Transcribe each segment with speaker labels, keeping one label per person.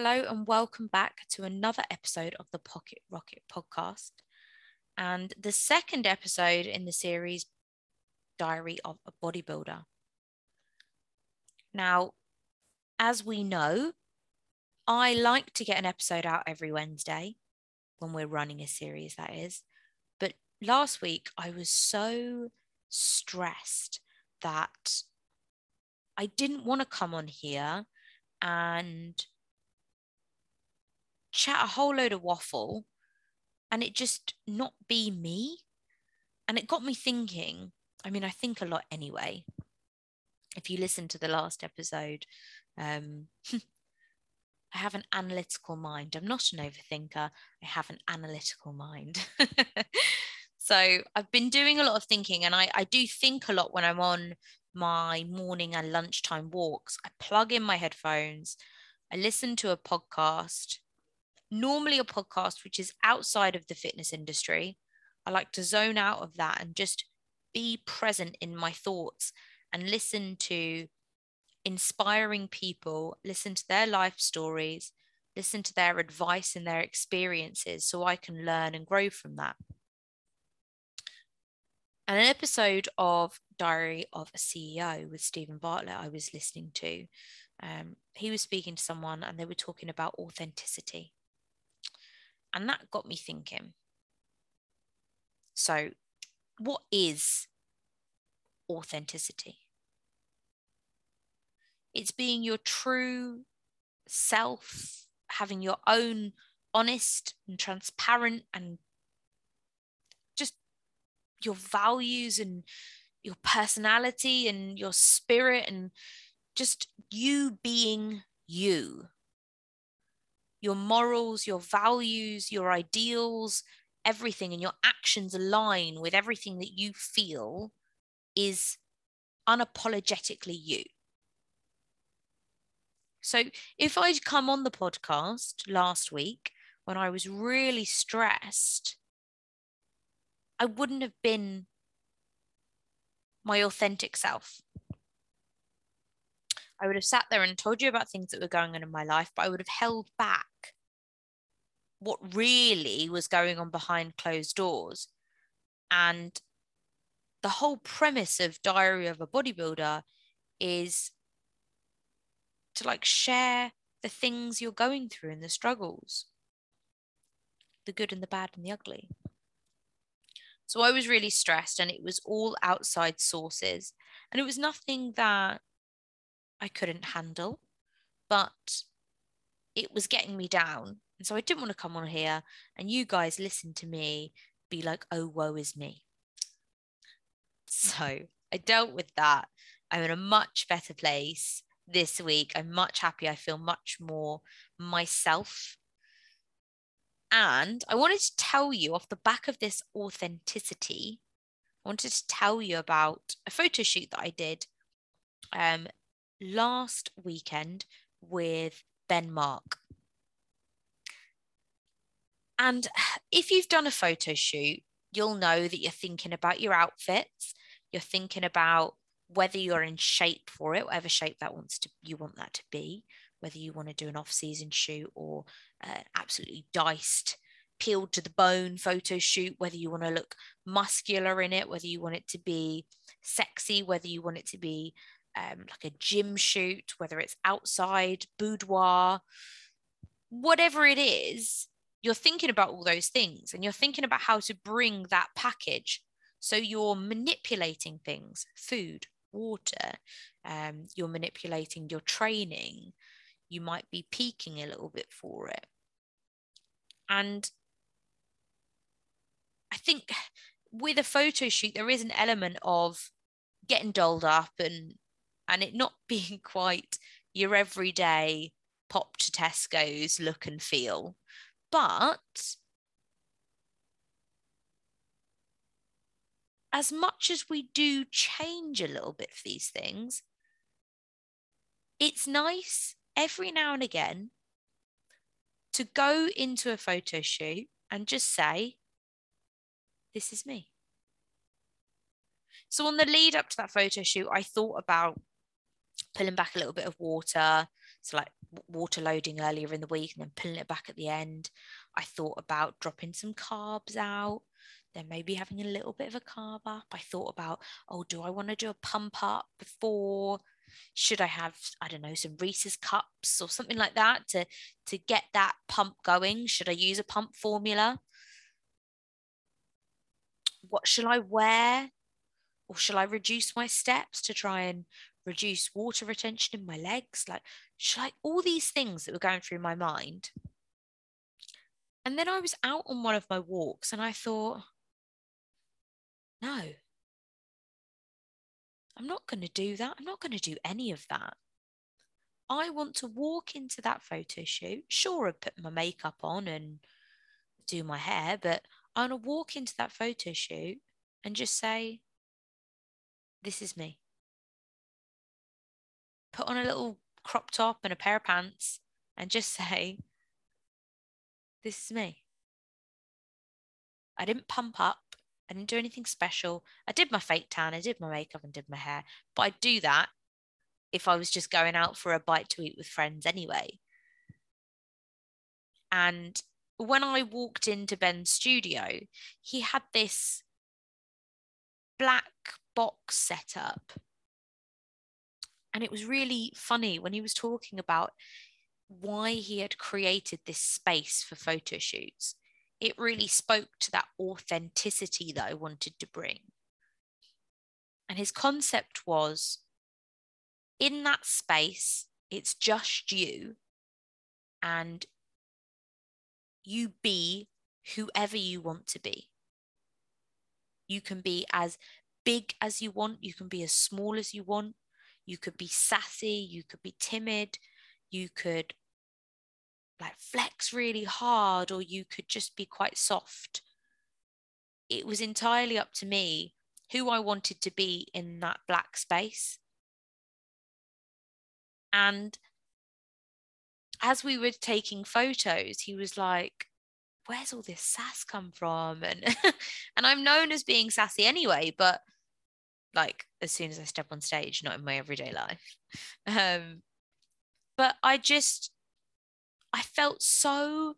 Speaker 1: Hello, and welcome back to another episode of the Pocket Rocket podcast, and the second episode in the series Diary of a Bodybuilder. Now, as we know, I like to get an episode out every Wednesday when we're running a series, that is. But last week, I was so stressed that I didn't want to come on here and chat a whole load of waffle and it just not be me. And it got me thinking. I mean, I think a lot anyway. If you listen to the last episode, um, I have an analytical mind. I'm not an overthinker. I have an analytical mind. so I've been doing a lot of thinking, and I, I do think a lot when I'm on my morning and lunchtime walks. I plug in my headphones, I listen to a podcast, normally a podcast which is outside of the fitness industry. I like to zone out of that and just be present in my thoughts and listen to inspiring people, listen to their life stories, listen to their advice and their experiences so I can learn and grow from that. And an episode of Diary of a CEO with Steven Bartlett I was listening to, um, he was speaking to someone and they were talking about authenticity. And that got me thinking. So, what is authenticity? It's being your true self, having your own honest and transparent and just your values and your personality and your spirit and just you being you your morals, your values, your ideals, everything, and your actions align with everything that you feel is unapologetically you. So, if I'd come on the podcast last week when I was really stressed, I wouldn't have been my authentic self. I would have sat there and told you about things that were going on in my life, but I would have held back what really was going on behind closed doors. And the whole premise of Diary of a Bodybuilder is to like share the things you're going through and the struggles, the good and the bad and the ugly. So I was really stressed and it was all outside sources. And it was nothing that I couldn't handle, but it was getting me down. And so I didn't want to come on here and you guys listen to me be like, oh, woe is me. So I dealt with that. I'm in a much better place this week. I'm much happier. I feel much more myself. And I wanted to tell you off the back of this authenticity, I wanted to tell you about a photo shoot that I did um, last weekend with Ben Mark. And if you've done a photo shoot, you'll know that you're thinking about your outfits, you're thinking about whether you're in shape for it, whatever shape that wants to you want that to be, whether you want to do an off-season shoot or uh, absolutely diced, peeled to the bone photo shoot, whether you want to look muscular in it, whether you want it to be sexy, whether you want it to be um, like a gym shoot, whether it's outside, boudoir, whatever it is, you're thinking about all those things and you're thinking about how to bring that package. So you're manipulating things, food, water, um, you're manipulating your training, you might be peaking a little bit for it. And I think with a photo shoot, there is an element of getting dolled up and and it not being quite your everyday pop to Tesco's look and feel. But as much as we do change a little bit for these things, it's nice every now and again to go into a photo shoot and just say, This is me. So, on the lead up to that photo shoot, I thought about pulling back a little bit of water. So, like water loading earlier in the week and then pulling it back at the end. I thought about dropping some carbs out, then maybe having a little bit of a carb up. I thought about, oh, do I want to do a pump up before? Should I have, I don't know, some Reese's cups or something like that to, to get that pump going? Should I use a pump formula? What shall I wear? Or shall I reduce my steps to try and reduce water retention in my legs? Like, should I, all these things that were going through my mind. And then I was out on one of my walks and I thought, no, I'm not going to do that. I'm not going to do any of that. I want to walk into that photo shoot. Sure, I put my makeup on and do my hair, but I want to walk into that photo shoot and just say, This is me. Put on a little crop top and a pair of pants and just say, This is me. I didn't pump up. I didn't do anything special. I did my fake tan, I did my makeup and did my hair. But I'd do that if I was just going out for a bite to eat with friends anyway. And when I walked into Ben's studio, he had this black box set up. And it was really funny when he was talking about why he had created this space for photo shoots it really spoke to that authenticity that I wanted to bring. And his concept was in that space, it's just you, and you be whoever you want to be. You can be as big as you want, you can be as small as you want, you could be sassy, you could be timid, you could like flex really hard or you could just be quite soft. It was entirely up to me who I wanted to be in that black space. And as we were taking photos, he was like, Where's all this sass come from? And and I'm known as being sassy anyway, but like as soon as I step on stage, not in my everyday life. Um, but I just I felt so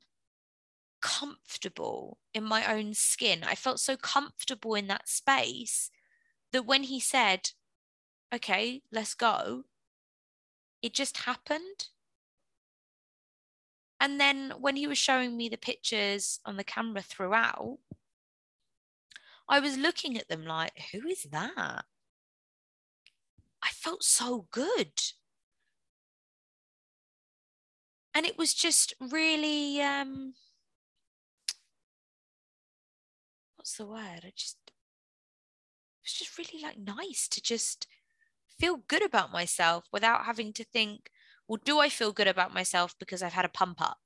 Speaker 1: comfortable in my own skin. I felt so comfortable in that space that when he said, okay, let's go, it just happened. And then when he was showing me the pictures on the camera throughout, I was looking at them like, who is that? I felt so good. And it was just really um what's the word? I just it was just really like nice to just feel good about myself without having to think well do i feel good about myself because i've had a pump up?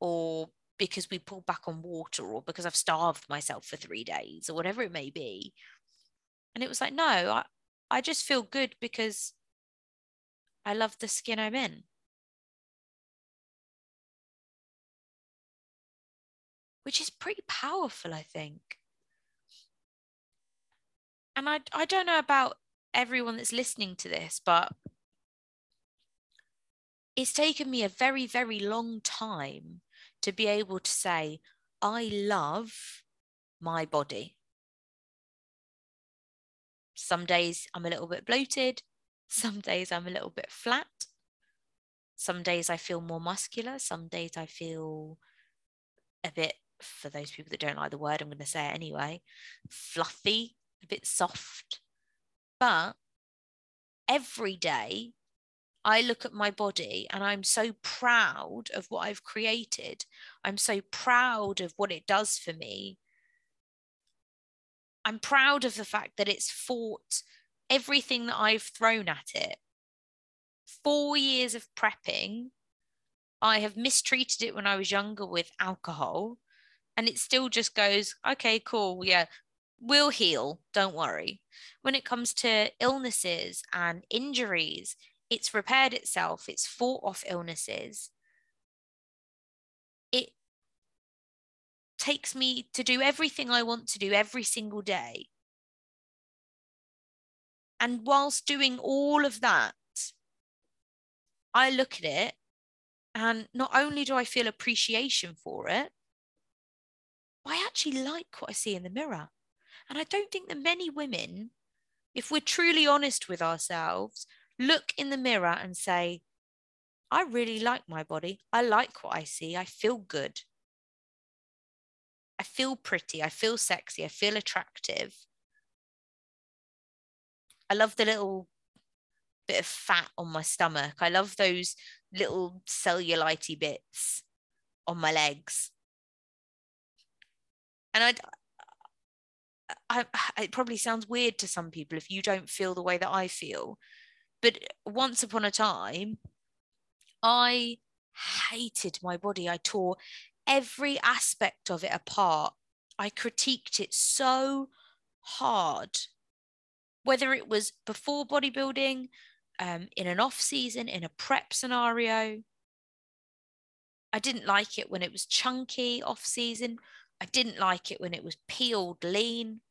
Speaker 1: Or because we pulled back on water or because i've starved myself for three days or whatever it may be and it was like no i, I just feel good because i love the skin i'm in which is pretty powerful, I think. And I, I don't know about everyone that's listening to this, but it's taken me a very, very long time to be able to say, I love my body. Some days I'm a little bit bloated, some days I'm a little bit flat. Some days I feel more muscular, some days I feel a bit for those people that don't like the word, I'm going to say it anyway fluffy, a bit soft. But every day I look at my body and I'm so proud of what I've created. I'm so proud of what it does for me. I'm proud of the fact that it's fought everything that I've thrown at it. Four years of prepping. I have mistreated it when I was younger with alcohol and it still just goes, okay, cool, yeah, we'll heal, don't worry. When it comes to illnesses and injuries, it's repaired itself, it's fought off illnesses. It takes me to do everything I want to do every single day. And whilst doing all of that, I look at it and not only do I feel appreciation for it, I actually like what I see in the mirror. And I don't think that many women, if we're truly honest with ourselves, look in the mirror and say, I really like my body. I like what I see. I feel good. I feel pretty. I feel sexy. I feel attractive. I love the little bit of fat on my stomach. I love those little cellulite bits on my legs. And I, I, it probably sounds weird to some people if you don't feel the way that I feel. But once upon a time, I hated my body. I tore every aspect of it apart. I critiqued it so hard, whether it was before bodybuilding, um, in an off season, in a prep scenario. I didn't like it when it was chunky off season. I didn't like it when it was peeled lean.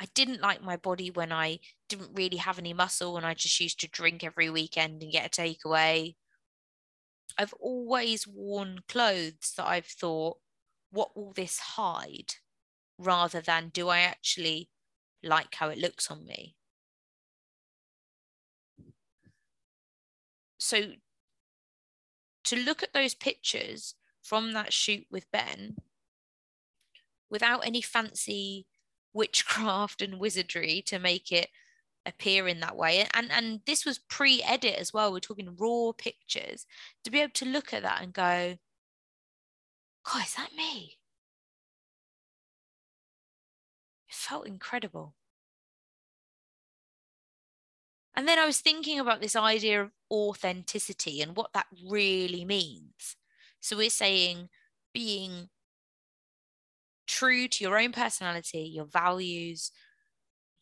Speaker 1: I didn't like my body when I didn't really have any muscle and I just used to drink every weekend and get a takeaway. I've always worn clothes that I've thought, what will this hide? Rather than, do I actually like how it looks on me? So to look at those pictures from that shoot with Ben without any fancy witchcraft and wizardry to make it appear in that way. And and this was pre-edit as well. We're talking raw pictures. To be able to look at that and go god is that me? It felt incredible. And then i was thinking about this idea of authenticity and what that really means. So we're saying being true to your own personality your values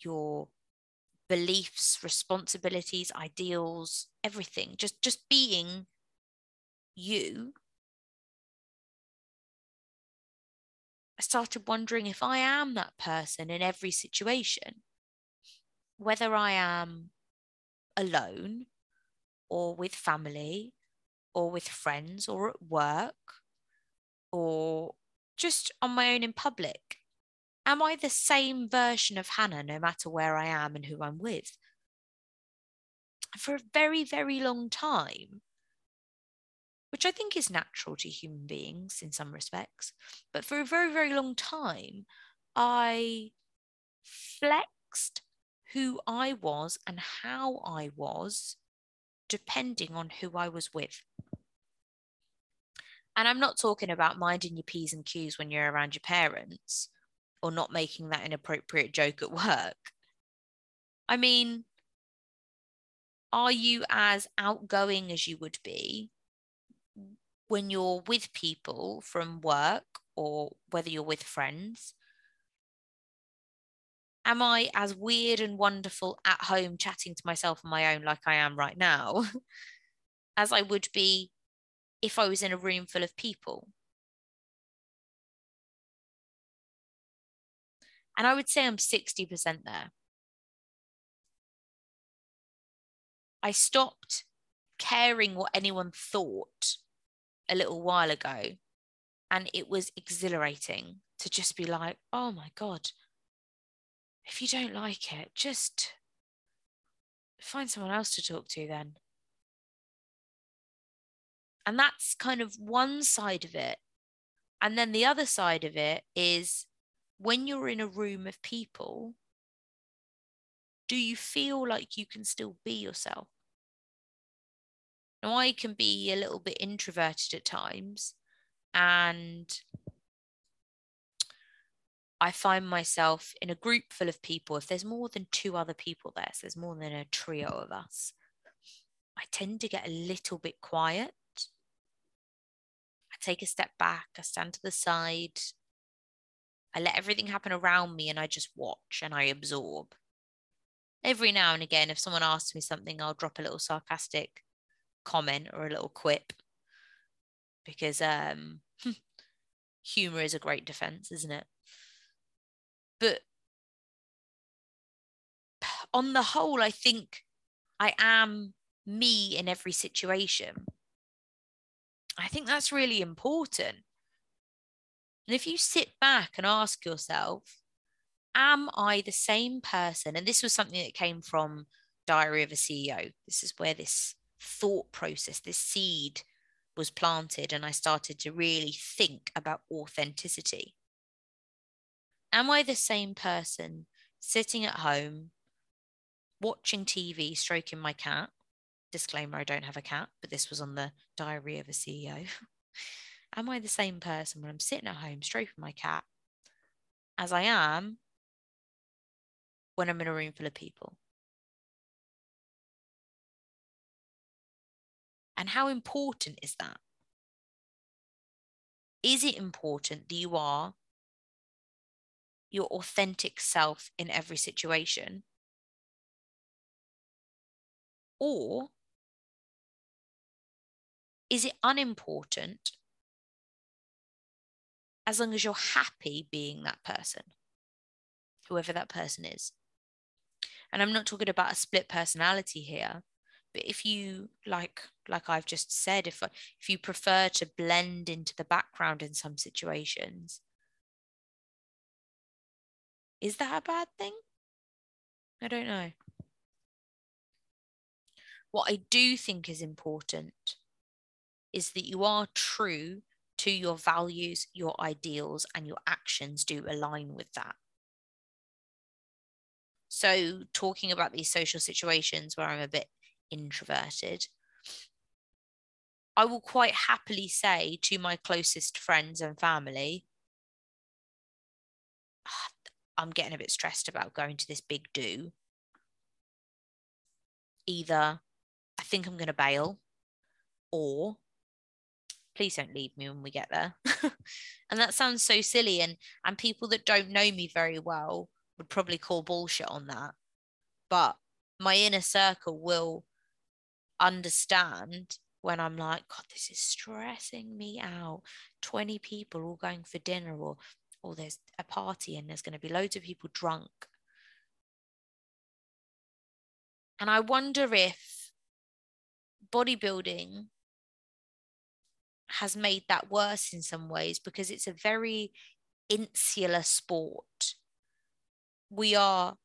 Speaker 1: your beliefs, responsibilities, ideals, everything. Just just being you. I started wondering if I am that person in every situation. Whether I am alone or with family or with friends or at work or just on my own in public am I the same version of Hannah no matter where I am and who I'm with? For a very, very long time, which I think is natural to human beings in some respects, but for a very, very long time, I flexed who I was and how I was depending on who I was with. And I'm not talking about minding your P's and Q's when you're around your parents or not making that inappropriate joke at work. I mean, are you as outgoing as you would be when you're with people from work or whether you're with friends? Am I as weird and wonderful at home chatting to myself on my own like I am right now as I would be if I was in a room full of people? And I would say I'm 60% there. I stopped caring what anyone thought a little while ago. And it was exhilarating to just be like, oh my God, if you don't like it, just find someone else to talk to then. And that's kind of one side of it. And then the other side of it is when you're in a room of people, do you feel like you can still be yourself? Now, I can be a little bit introverted at times, and I find myself in a group full of people. If there's more than two other people there, so there's more than a trio of us, I tend to get a little bit quiet. Take a step back, I stand to the side, I let everything happen around me and I just watch and I absorb. Every now and again, if someone asks me something, I'll drop a little sarcastic comment or a little quip because um, humor is a great defense, isn't it? But on the whole, I think I am me in every situation. I think that's really important. And if you sit back and ask yourself, am I the same person? And this was something that came from Diary of a CEO. This is where this thought process, this seed was planted, and I started to really think about authenticity. Am I the same person sitting at home, watching TV, stroking my cat? Disclaimer I don't have a cat, but this was on the diary of a CEO. am I the same person when I'm sitting at home, stroking my cat, as I am when I'm in a room full of people? And how important is that? Is it important that you are your authentic self in every situation? Or is it unimportant? As long as you're happy being that person, whoever that person is? And I'm not talking about a split personality here, but if you like like i've just said if if you prefer to blend into the background in some situations is that a bad thing? I don't know. What i do think is important is that you are true to your values your ideals and your actions do align with that so talking about these social situations where i'm a bit introverted, I will quite happily say to my closest friends and family, ah, I'm getting a bit stressed about going to this big do. Either I think I'm going to bail, or please don't leave me when we get there. and that sounds so silly. And, and people that don't know me very well would probably call bullshit on that. But my inner circle will understand when I'm like, God, this is stressing me out. 20 people all going for dinner, or or there's a party and there's going to be loads of people drunk. And I wonder if bodybuilding has made that worse in some ways because it's a very insular sport. We are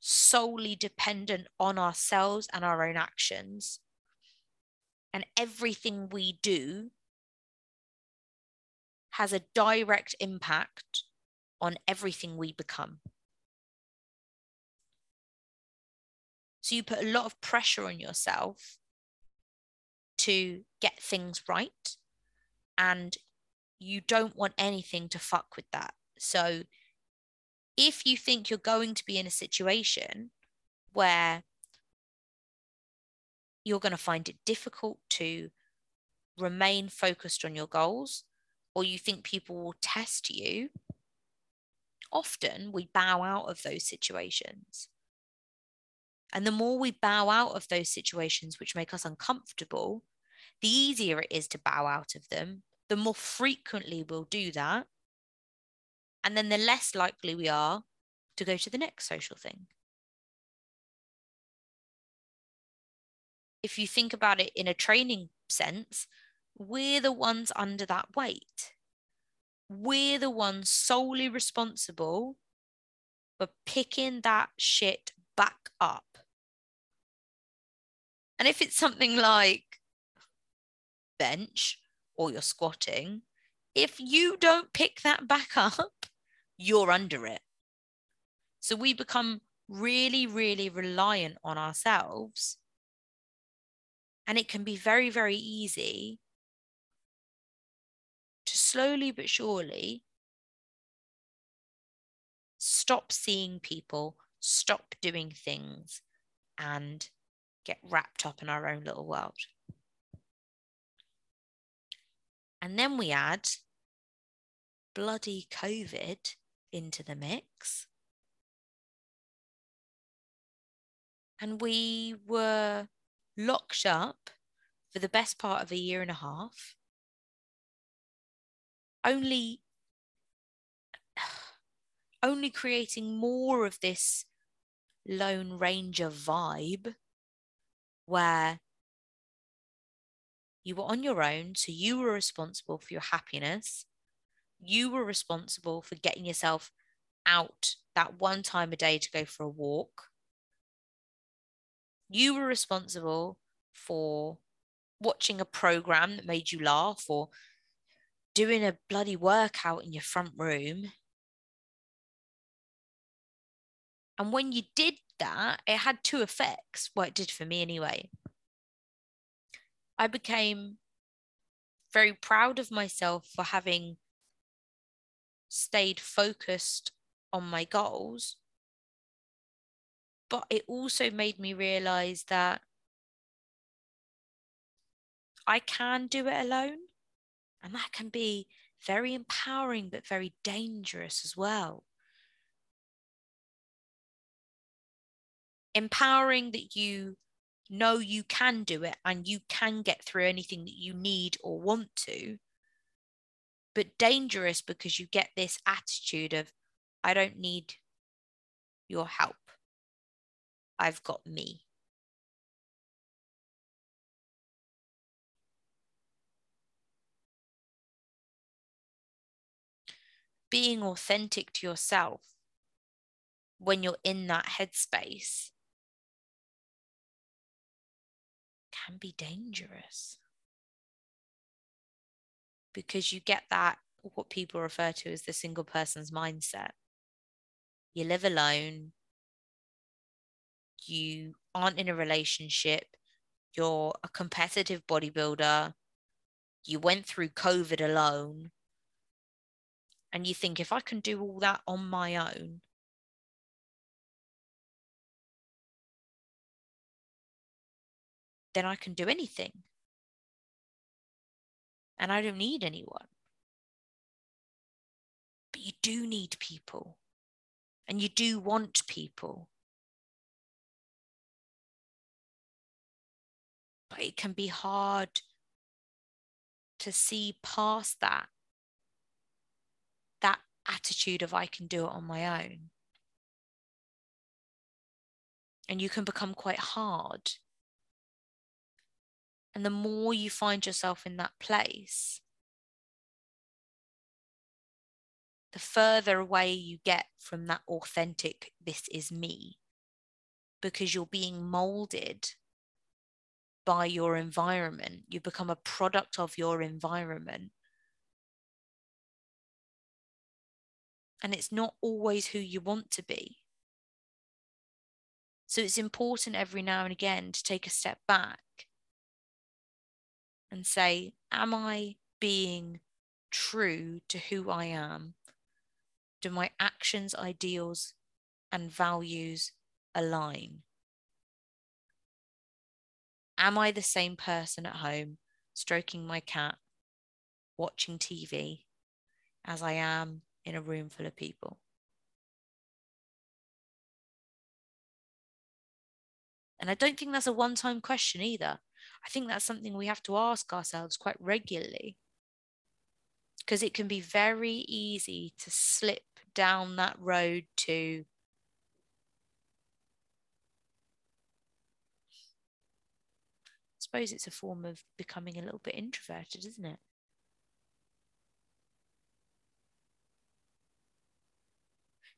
Speaker 1: solely dependent on ourselves and our own actions and everything we do has a direct impact on everything we become. So you put a lot of pressure on yourself to get things right, and you don't want anything to fuck with that. So if you think you're going to be in a situation where you're going to find it difficult to remain focused on your goals, or you think people will test you, often we bow out of those situations. And the more we bow out of those situations which make us uncomfortable, the easier it is to bow out of them, the more frequently we'll do that. And then the less likely we are to go to the next social thing. if you think about it in a training sense, we're the ones under that weight. We're the ones solely responsible for picking that shit back up. And if it's something like bench or you're squatting, if you don't pick that back up, you're under it. So we become really, really reliant on ourselves and it can be very, very easy to slowly but surely stop seeing people, stop doing things, and get wrapped up in our own little world. And then we add bloody COVID into the mix. And we were locked up for the best part of a year and a half, only only creating more of this Lone Ranger vibe where you were on your own, so you were responsible for your happiness. You were responsible for getting yourself out that one time a day to go for a walk. You were responsible for watching a program that made you laugh or doing a bloody workout in your front room. And when you did that, it had two effects. Well, it did for me anyway. I became very proud of myself for having stayed focused on my goals. But it also made me realize that I can do it alone. And that can be very empowering, but very dangerous as well. Empowering that you know you can do it and you can get through anything that you need or want to, but dangerous because you get this attitude of, I don't need your help. I've got me. Being authentic to yourself when you're in that headspace can be dangerous. Because you get that what people refer to as the single person's mindset. You live alone, you aren't in a relationship, you're a competitive bodybuilder, you went through COVID alone, and you think, if I can do all that on my own, then I can do anything. And I don't need anyone. But you do need people. And you do want people. But it can be hard to see past that that attitude of I can do it on my own. And you can become quite hard and the more you find yourself in that place, the further away you get from that authentic, this is me, because you're being molded by your environment. You become a product of your environment. And it's not always who you want to be. So it's important every now and again to take a step back and say, Am I being true to who I am? Do my actions, ideals, and values align? Am I the same person at home, stroking my cat, watching TV, as I am in a room full of people? And I don't think that's a one time question either. I think that's something we have to ask ourselves quite regularly because it can be very easy to slip down that road to I suppose it's a form of becoming a little bit introverted, isn't it?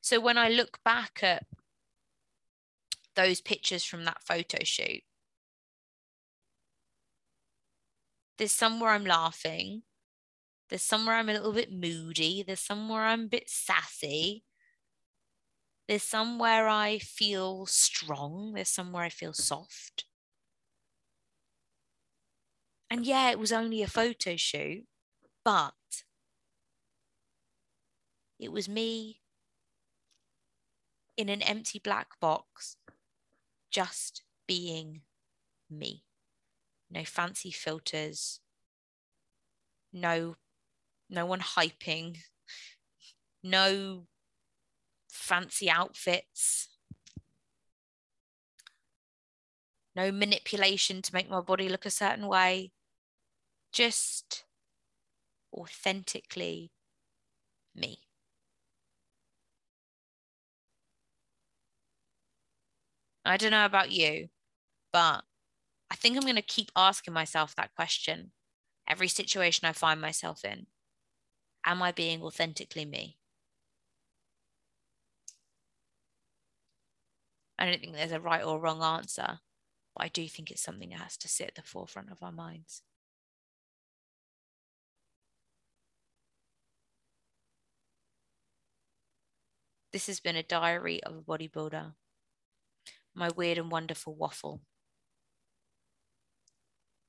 Speaker 1: So when I look back at those pictures from that photo shoot, There's somewhere I'm laughing. There's somewhere I'm a little bit moody. There's somewhere I'm a bit sassy. There's somewhere I feel strong. There's somewhere I feel soft. And yeah, it was only a photo shoot, but it was me in an empty black box, just being me no fancy filters, no no one hyping, no fancy outfits, no manipulation to make my body look a certain way, just authentically me. I don't know about you, but I think I'm going to keep asking myself that question every situation I find myself in. Am I being authentically me? I don't think there's a right or wrong answer, but I do think it's something that has to sit at the forefront of our minds. This has been a diary of a bodybuilder, my weird and wonderful waffle.